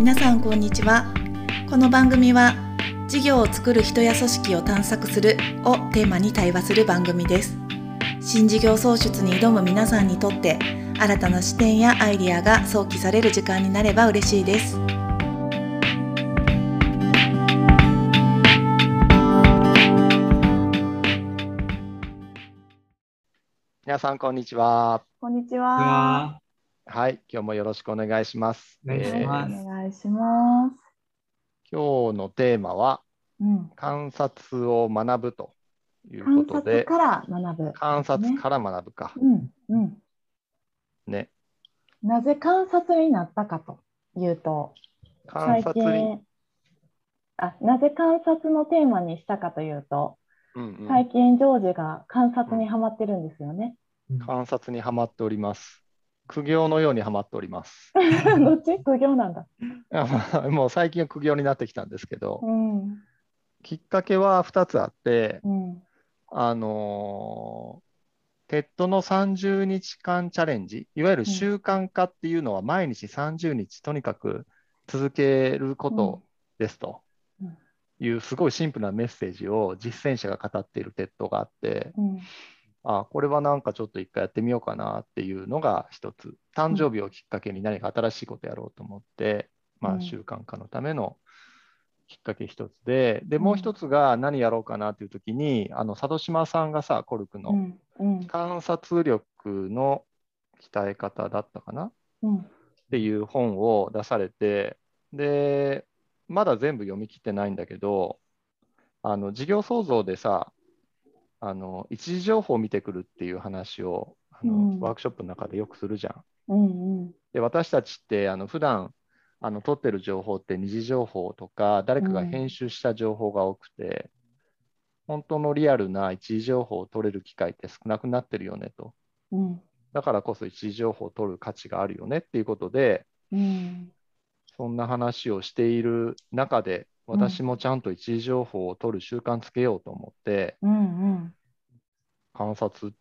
皆さんこんにちは。この番組は事業を作る人や組織を探索するをテーマに対話する番組です。新事業創出に挑む皆さんにとって新たな視点やアイディアが想起される時間になれば嬉しいです。皆さん、こんにちは。こんにちうは。わはい、今日もよろしくお願いします。お願いしますお願いします今日のテーマは、うん観察を学ぶという観ことで、察から学ぶ観察から学ぶか。うんうんね。なぜ観察になったかというと最観察に、近あなぜ観察のテーマにしたかというと、うんうん最近ジョージが観察にはまってるんですよね。観察にはまっております。苦行のようにはまっております。どっち？苦行なんだ。もう最近は苦行になってきたんですけど、うん。きっかけは2つあって、うん。あのー、 TEDの30日間チャレンジ、いわゆる習慣化っていうのは毎日30日とにかく続けることですと。うん。いうすごいシンプルなメッセージを実践者が語っている TEDがあって、うんあ、これはなんかちょっと一回やってみようかなっていうのが一つ。誕生日をきっかけに何か新しいことやろうと思って、まうん。あ習慣化のためのきっかけ一つで、で、うん。もう一つが何やろうかなっていう時に、あの、佐渡島さんがさ、コルクの観察力の鍛え方だったかな？っうん。ていう本を出されて、で、まだ全部読み切ってないんだけど、あの、事業創造でさ、あの、一時情報を見てくるっていう話を、あのうんワークショップの中でよくするじゃん。うんうんで、私たちって、あの、普段、あの、取ってる情報って二次情報とか、誰かが編集した情報が多くて、本当のリアルな一時情報を取れる機会って少なくなってるよねと。うんだからこそ一時情報を取る価値があるよねっていうことで、うんそんな話をしている中で、私もちゃんと一時情報を取る習慣つけようと思って、うんうん観察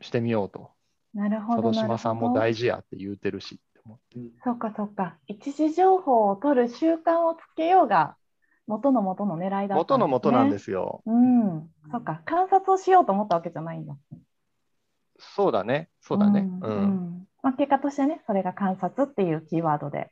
してみようと。なるほど。島さんも大事やって言うてるしって思って。そうかそうか。一時情報を取る習慣をつけようが元の元の狙いだったんです、ね。元の元なんですよ。うん、そっか、観察をしようと思ったわけじゃないんだ。そうだね。そうだね。ううんん。んまあ、結果としてね、それが観察っていうキーワードで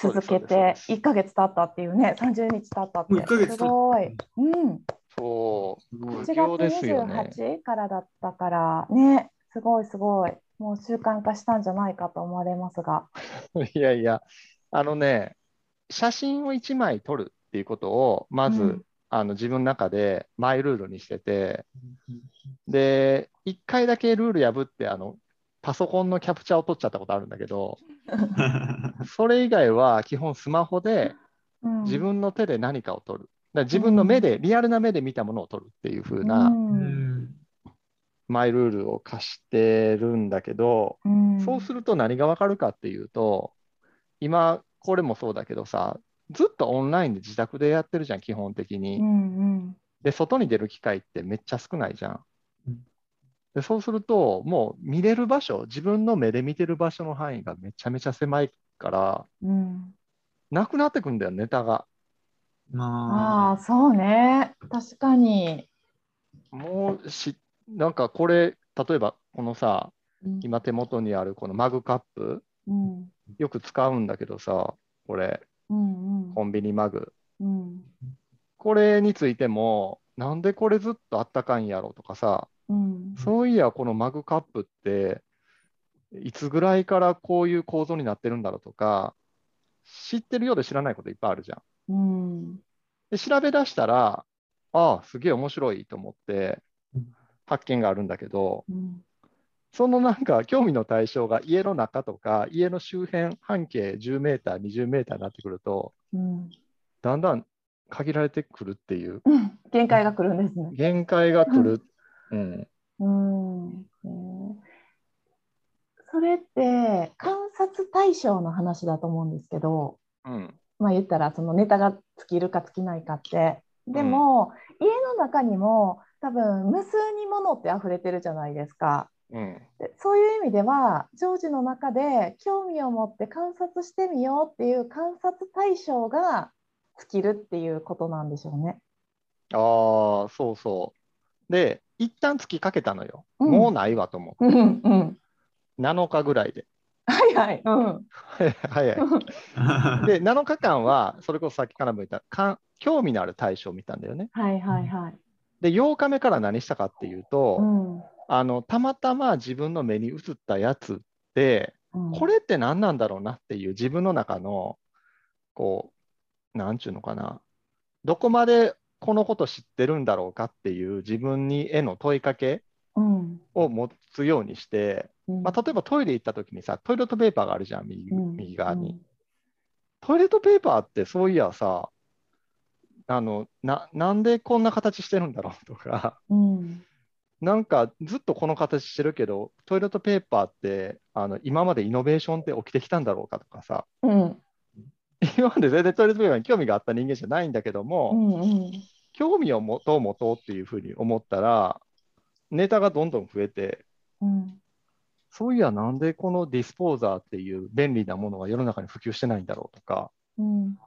続けてそうです1ヶ月経ったっていうね、30日経ったってすごい。うん、そう。すごい苦8行です月よね。28からだったからね、すごいすごい。もう習慣化したんじゃないかと思われますが。いやいや、あのね、写真を1枚撮るっていうことを、まず、うんあの自分の中でマイルールにしてて、で、1回だけルール破って、あの、パソコンのキャプチャーを撮っちゃったことあるんだけど、それ以外は基本スマホでうん自分の手で何かを撮る。だから自分の目で、リアルな目で見たものを撮るっていう風うなんマイルールを課してるんだけど、うんそうすると何がわかるかっていうと、今、これもそうだけどさ、ずっとオンラインで自宅でやってるじゃん、基本的に。うんうんで、外に出る機会ってめっちゃ少ないじゃんうん。で、そうすると、もう見れる場所、自分の目で見てる場所の範囲がめちゃめちゃ狭いから、うんなくなってくんだよ、ネタが。まああ、そうね。確かに。もうし、なんかこれ、例えばこのさ、うん今手元にあるこのマグカップ、うんよく使うんだけどさ、これ、うんうんコンビニマグ。うんこれについても、なんでこれずっとあったかいんやろとかさ、うんそういや、このマグカップって、いつぐらいからこういう構造になってるんだろうとか、知ってるようで知らないこといっぱいあるじゃん。うんで、調べ出したら、ああ、すげえ面白いと思ってうん、発見があるんだけど、うんそのなんか興味の対象が家の中とか、家の周辺、半径10メーター、20メーターになってくると、うんだんだん限られてくるっていう、うん限界が来るんですね。限界が来る。うん。うんねそれって観察対象の話だと思うんですけど、うん。まあ言ったらそのネタが尽きるか尽きないかって。でも、家の中にも多分無数に物って溢れてるじゃないですか。うん。でそういう意味ではジョージの中で興味を持って観察してみようっていう観察対象が尽きるっていうことなんでしょうね。ああ、そうそう。で、一旦月かけたのよ。うんもうないわと思う。うんうん。7日ぐらいで。はいはい。うん。で、7日間は、それこそさっきからも言った、か興味のある対象を見たんだよね。はいはいはい。で、8日目から何したかっていうと、うんあのたまたま自分の目に映ったやつって、うんこれって何なんだろうなっていう自分の中の、こう、なんちゅうのかな、どこまでこのこと知ってるんだろうかっていう自分にへの問いかけうん。を持つようにして、うん。まあ、例えばトイレ行った時にさ、トイレットペーパーがあるじゃん、右,、うん。右側に。トイレットペーパーってそういやさ、あのななんでこんな形してるんだろうとか、うん。なんかずっとこの形してるけど、トイレットペーパーってあの今までイノベーションって起きてきたんだろうかとかさ、うん今まで全然トイレットペーパーに興味があった人間じゃないんだけども、うんうん興味を持とう持とうっていうふうに思ったら、ネタがどんどん増えて、うんそういや、なんでこのディスポーザーっていう便利なものが世の中に普及してないんだろうとか、うん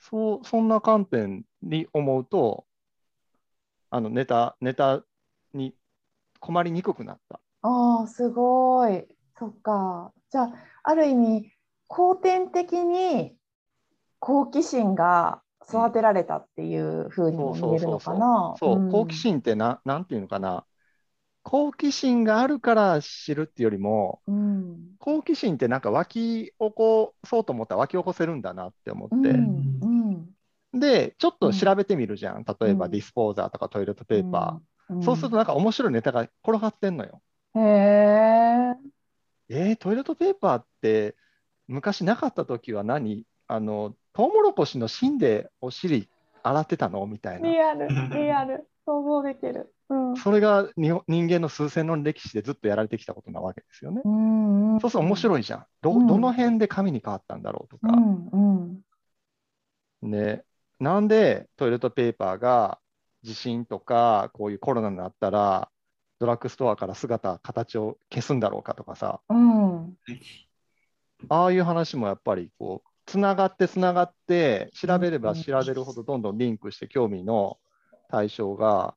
そうそんな観点に思うと、あのネタネタに困りにくくなった。あすごいそっかじゃあある意味後天的に好奇心が育てられたっていうふうにも見えるのかな。そう、ん。好奇心ってな、なんていうのかな、好奇心があるから知るっていうよりも、うん。好奇心ってなんか湧き起こそうと思ったら湧き起こせるんだなって思って、うん。うん。で、ちょっと調べてみるじゃん。例えばうんディスポーザーとかトイレットペーパー。うん。そうするとなんか面白いネタが転がってんのよ。へええートイレットペーパーって昔なかった時は何？あの、トウモロコシの芯でお尻洗ってたの？みたいな。リアルリアル。想像できる。うん。それがに人間の数千年の歴史でずっとやられてきたことなわけですよね。うんうんそうすると面白いじゃん。どうん。どの辺で紙に変わったんだろうとか。うんうん。ね、なんでトイレットペーパーが地震とかこういうコロナになったらドラッグストアから姿、形を消すんだろうかとかさ、うんああいう話もやっぱりこう、つながってつながって、調べれば調べるほどどんどんリンクして興味の対象が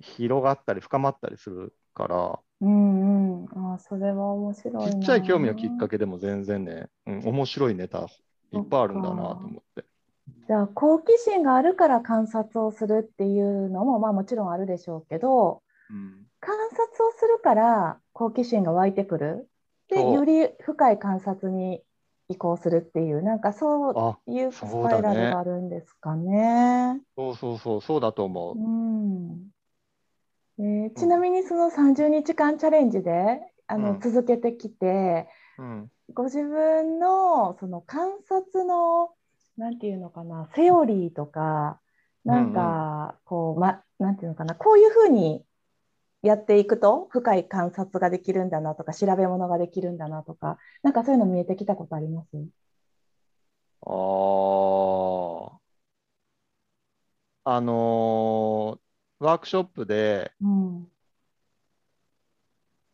広がったり深まったりするから、うんうん。あそれは面白いな。ちっちゃい興味のきっかけでも全然ね、うん、面白いネタいっぱいあるんだなと思って。じゃあ好奇心があるから観察をするっていうのもまあもちろんあるでしょうけどうん。観察をするから好奇心が湧いてくるでより深い観察に移行するっていうなんかそうあいうスパイラルがあるんですかね。そうそうそう、そうだと思う。うん。えーちなみにその30日間チャレンジであの、うん。続けてきてうん。ご自分のその観察のなんていうのかなセオリーとかなんかこう、ま、なんていうのかなこういうふうにやっていくと深い観察ができるんだなとか調べ物ができるんだなとかなんかそういうの見えてきたことあります？あー。あのーワークショップで、うん。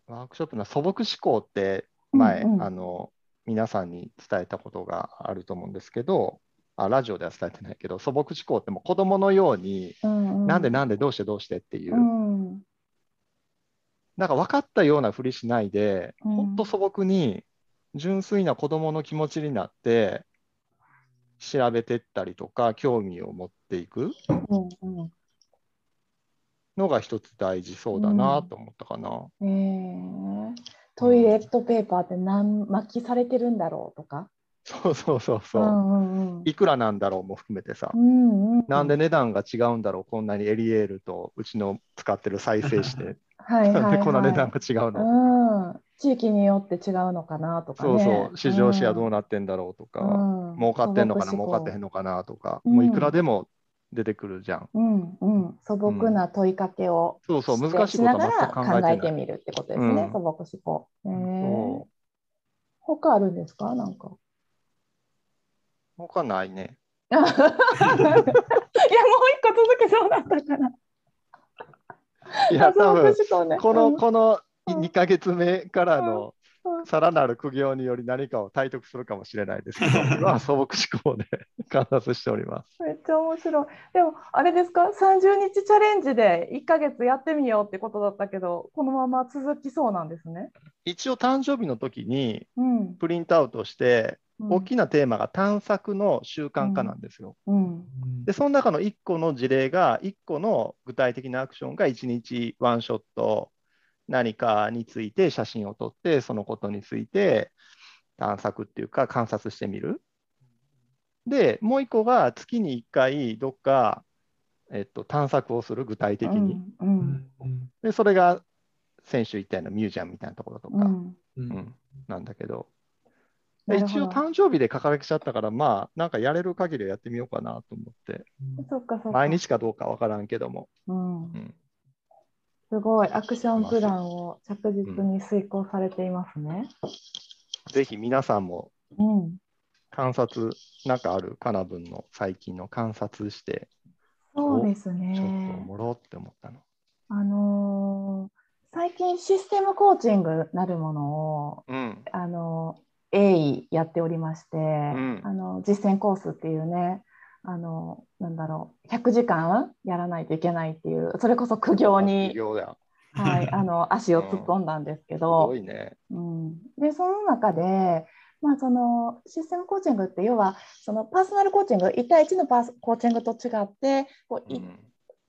ワークショップの素朴思考って前、うんうん。あの皆さんに伝えたことがあると思うんですけど、あラジオでは伝えてないけど、素朴思考ってもう子供のように、うんうん。なんでなんでどうしてどうしてっていう、うんなんか分かったようなふりしないで、うん。本当素朴に純粋な子供の気持ちになって調べてったりとか興味を持っていく。うんうん。のが一つ大事そうだなと思ったかな。えー。トイレットペーパーって何巻きされてるんだろうとか。そうそうそうそう。うんうんうん。いくらなんだろうも含めてさ、うんうん。なんで値段が違うんだろう、こんなにエリエールとうちの使ってる再生して、はいはいなんでこんな値段はが違うの、いうん、地域によって違うのかなとかね。そうそう、市場シェアどうなってんだろうとか、うん。儲かってんのかな、儲かってへんのかなとか、うん。もういくらでも出てくるじゃん。うんうん、素朴な問いかけをそうそう、難しいことは考考ええてみるってことですね、うん。素朴思考。え他あるんですか？なんか。他ないね。いや、もう一個続けそうだったから。いや、多分この、うん。このうん2ヶ月目からのうんさらなる苦行により何かを体得するかもしれないですけど、素朴思考で観察しております。めっちゃ面白い。でも、あれですか、30日チャレンジで1ヶ月やってみようってことだったけど、このまま続きそうなんですね。一応誕生日の時にうん。プリントアウトして、うん大きなテーマが探索の習慣化なんですよ。うん。で、その中の1個の事例が、1個の具体的なアクションが1日ワンショット何かについて写真を撮って、そのことについて探索っていうか観察してみる。で、もう1個が月に1回どっか、えっと、探索をする具体的に。うん。うん。で、それが先週言ったようなミュージアムみたいなところとか、うん。うんなんだけど、一応誕生日で書かれちゃったから、まあ、なんかやれる限りはやってみようかなと思って、そっかそっか。毎日かどうかわからんけども、うんう。ん、すごい。アクションプランを着実に遂行されていますね。ぜひ皆さんもうん。観察、なんかあるかな分の最近の観察して、そうですちょっと。もろって思ったの。あのー最近システムコーチングなるものをうん、あの鋭意やっておりまして、んあの実践コースっていうねあのなんだろう100時間やらないといけないっていうそれこそ苦行副に。はい、あの足を突っ込んだんですけすどご、いね。うん、でその中で、まあ、そのシステムコーチングって要はそのパーソナルコーチング1対1のパースコーチングと違ってこういうん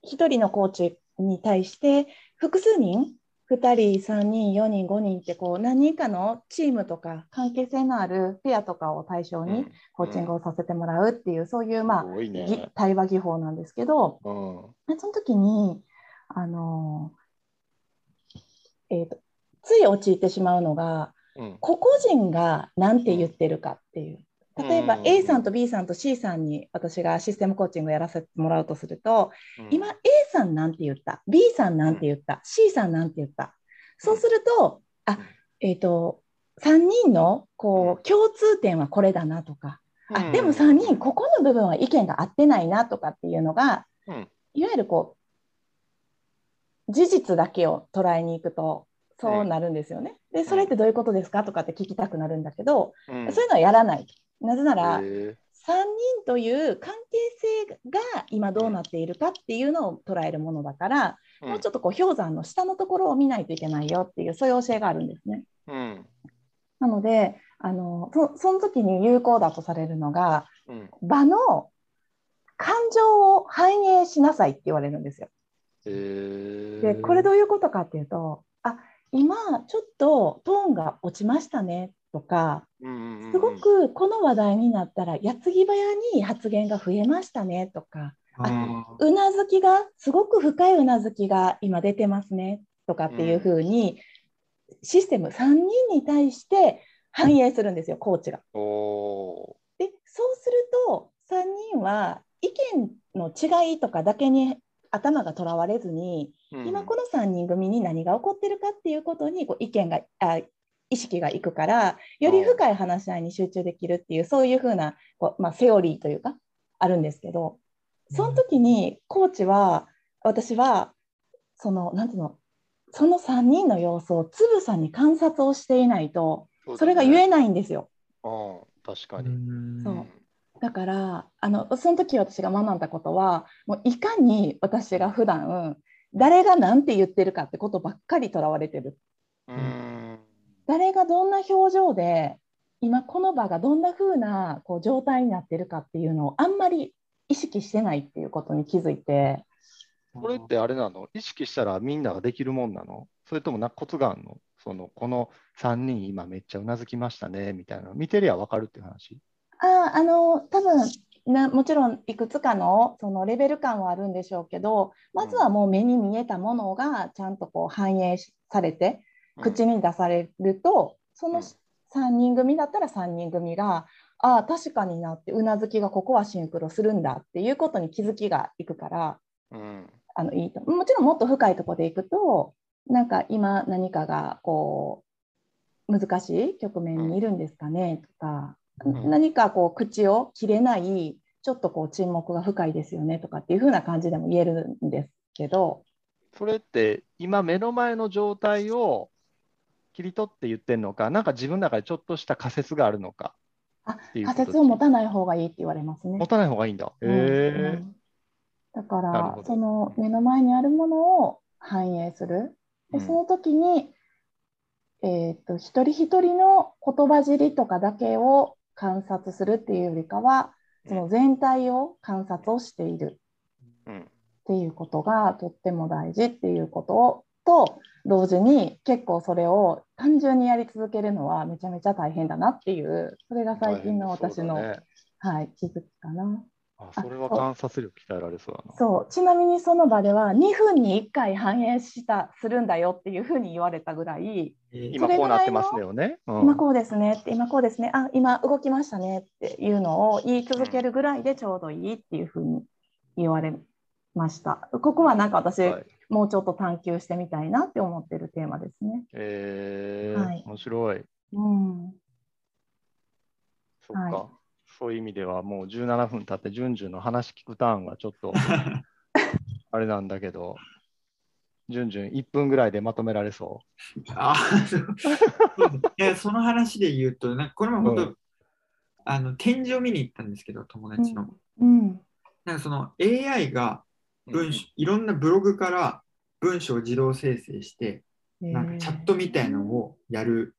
1人のコーチに対して複数人2人3人4人5人ってこう何人かのチームとか関係性のあるペアとかを対象にうん。コーチングをさせてもらうっていうそういうまあね。対話技法なんですけどうん、その時にあのえーとつい陥ってしまうのがうん、個々人が何て言ってるかっていう例えばうん。A さんと B さんと C さんに私がシステムコーチングやらせてもらうとするとうん。今 A さんなんて言った？B さんなんて言った？C さんなんて言った？そうするとあえっ、と3人のこう共通点はこれだなとかあでも3人ここの部分は意見が合ってないなとかっていうのがうん。いわゆるこう事実だけを捉えに行くとそうなるんですよね。でそれってどういうことですかとかって聞きたくなるんだけど、うん。そういうのはやらない。なぜなら、へえ。3人という関係性が今どうなっているかっていうのを捉えるものだから、うん。もうちょっとこう氷山の下のところを見ないといけないよっていうそういう教えがあるんですね。うん。なのであのそその時に有効だとされるのがうん。場の感情を反映しなさいって言われるんですよ。でこれどういうことかっていうとあ今ちょっとトーンが落ちましたねとかすごくこの話題になったら矢継ぎ早に発言が増えましたねとかうなずきがすごく深いうなずきが今出てますねとかっていうふうに、システム3人に対して反映するんですよコーチが。でそうすると3人は意見の違いとかだけに頭がとらわれずに、うん。今この3人組に何が起こってるかっていうことにこう意見があ意識がいくからより深い話し合いに集中できるっていうそういうふうなこう、まあ、セオリーというかあるんですけどその時にコーチは私はそのなんていうのその3人の様子をつぶさに観察をしていないとそれが言えないんですよ。うん。確かに。そう。だからあのその時私が学んだことはもういかに私が普段誰が何て言ってるかってことばっかりとらわれてる。うん誰がどんな表情で今この場がどんな風なこう状態になってるかっていうのをあんまり意識してないっていうことに気づいて。これってあれなの？意識したらみんなができるもんなの？それともなコツがあるの？そのこの3人今めっちゃうなずきましたねみたいなの。見てりゃ分かるっていう話？ああの多分なもちろんいくつかのそのレベル感はあるんでしょうけどまずはもう目に見えたものがちゃんとこう反映しされて口に出されると、そのうん。3人組だったら3人組がああ確かになってうなずきがここはシンクロするんだっていうことに気づきがいくからうんあのいいと。もちろんもっと深いところでいくとなんか今何かがこう難しい局面にいるんですかねとか、ん。何かこう口を切れないちょっとこう沈黙が深いですよねとかっていう風な感じでも言えるんですけど。それって今目の前の状態を切り取って言ってるのか、なんか自分の中でちょっとした仮説があるのかあっていうこと仮説を持たない方がいいって言われますね。持。たない方がいいんだ。へうんえうん。だからその目の前にあるものを反映する。でその時に、えー、と一人一人の言葉尻とかだけを観察するっていうよりかはその全体を観察をしている。うん。っていうことがとっても大事っていうことをと同時に結構それを単純にやり続けるのはめちゃめちゃ大変だなっていうそれが最近の私の、ねはい、気づきかな。あそれは観察力鍛えられそうだな。そうちなみにその場では2分に1回反映したするんだよっていうふうに言われたぐらい、今こうなってますよね。うん今こうですねって今こうですねあ今動きましたねっていうのを言い続けるぐらいでちょうどいいっていうふうに言われました。ここはなんか私、はいもうちょっと探求してみたいなって思ってるテーマですね。えーはい面白い。うん、そっか、はいそういう意味ではもう17分経って、順々の話聞くターンがちょっと あれなんだけど、順々1分ぐらいでまとめられそあそう いやその話で言うと、なんかこれも本当、うんあの展示を見に行ったんですけど、友達の。うん、なんかその AI がう。文章、いろんなブログから文章を自動生成して、なんかチャットみたいのをやる、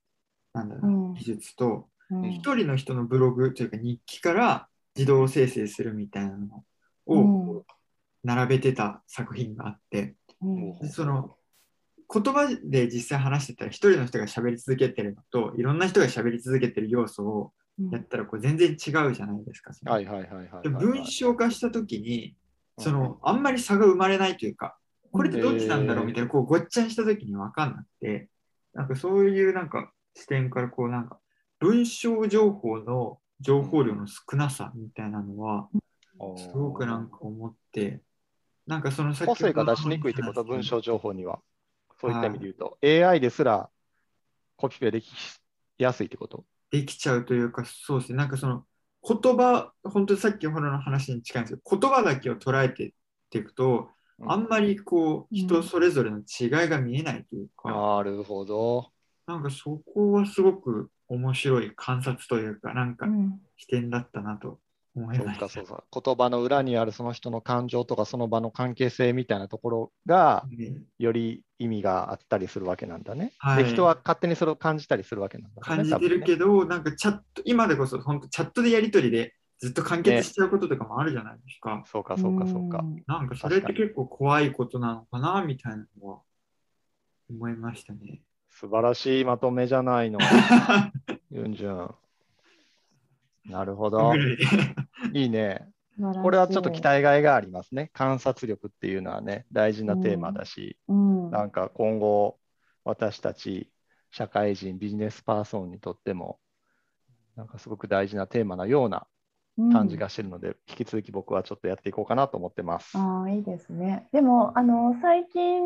なんだろうな、うん。技術と、うん。一人の人のブログというか日記から自動生成するみたいなのうん。を並べてた作品があって、うん。でその言葉で実際話してたら一人の人が喋り続けてるのといろんな人が喋り続けてる要素をうん。やったらこう全然違うじゃないですか。その。はいはいはいはいはい、で文章化した時にうんそのあんまり差が生まれないというかこれってどっちなんだろう？みたいなこうごっちゃにした時に分かんなくてなんかそういうなんか視点からこうなんか文章情報の情報量の少なさみたいなのはすごくなんか思ってなんかその個性が出しにくいってこと、文章情報には。そういった意味では言うと、AI ですらコピペできやすいってこと？できちゃうというかそうですね。なんかその言葉本当にさっきほどの話に近いんですけど言葉だけを捉えてっていくとあんまりこう人それぞれの違いが見えないというか、なるほど。なんかそこはすごく面白い観察というか、なんかうん。視点だったなと思いそうました。かそうか。言葉の裏にあるその人の感情とかその場の関係性みたいなところがねより意味があったりするわけなんだね。はいで人は勝手にそれを感じたりするわけなんだね。感じてるけど。ど、なんかチャット、今でこそ本当チャットでやり取りでずっと完結しちゃうこととかもあるじゃないですか。そうかそうかそうか。なんかそれって結構怖いことなのかなみたいなのは思いましたね。素晴らしいまとめじゃないの。ユンジュン。なるほどいいいね。これはちょっと期待外がありますね。観察力っていうのはね、大事なテーマだし、うんなんか今後、私たち社会人、ビジネスパーソンにとっても、なんかすごく大事なテーマなような感じがしてるので、引き続き僕はちょっとやっていこうかなと思ってます。ああいいですね。でもあの最近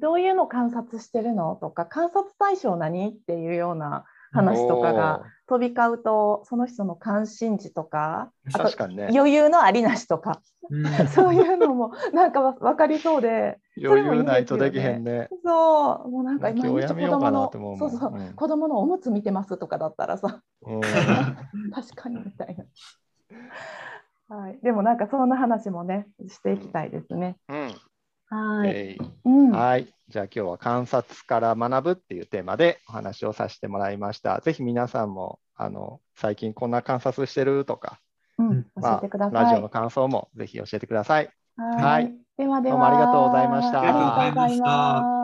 どういうの観察してるのとか観察対象何っていうような話とかが飛び交うとその人の関心事とかあと確かにね、余裕のありなしとか。うん。そういうのもなんかわ分かりそうで。余裕ないとできへんね。そう。もうなんか今日毎日子やめようか供のそうそう、うん。子供のおむつ見てますとかだったらさ。うん。確かにみたいな。はい、でもなんかそんな話もねしていきたいですね。うんはい、はい。じゃあ今日は観察から学ぶっていうテーマでお話をさせてもらいました。ぜひ皆さんもあの最近こんな観察してるとか、うん、教まえてくだあ、さい。ラジオの感想もぜひ教えてください。はいはいではでは。どうもありがとうございましたありがとうございます。